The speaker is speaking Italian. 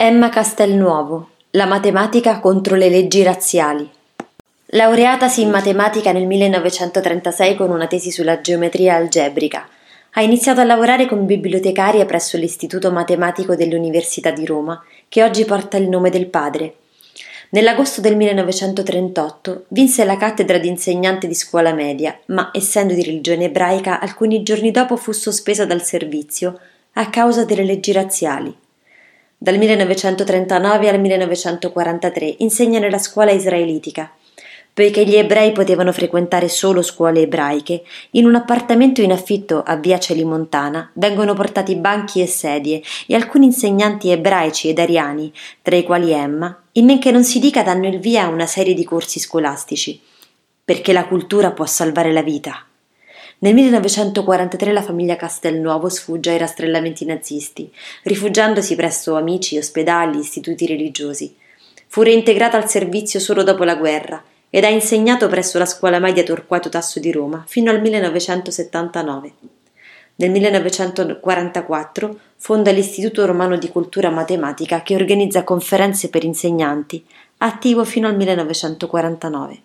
Emma Castelnuovo, La matematica contro le leggi razziali. Laureatasi in matematica nel 1936 con una tesi sulla geometria algebrica, ha iniziato a lavorare come bibliotecaria presso l'Istituto Matematico dell'Università di Roma, che oggi porta il nome del padre. Nell'agosto del 1938 vinse la cattedra di insegnante di scuola media, ma essendo di religione ebraica, alcuni giorni dopo fu sospesa dal servizio a causa delle leggi razziali. Dal 1939 al 1943 insegna nella scuola israelitica. Poiché gli ebrei potevano frequentare solo scuole ebraiche, in un appartamento in affitto a via Celimontana vengono portati banchi e sedie e alcuni insegnanti ebraici ed ariani, tra i quali Emma, in men che non si dica danno il via a una serie di corsi scolastici. Perché la cultura può salvare la vita. Nel 1943 la famiglia Castelnuovo sfugge ai rastrellamenti nazisti, rifugiandosi presso amici, ospedali, istituti religiosi. Fu reintegrata al servizio solo dopo la guerra ed ha insegnato presso la scuola media Torquato Tasso di Roma fino al 1979. Nel 1944 fonda l'Istituto Romano di Cultura Matematica che organizza conferenze per insegnanti, attivo fino al 1949.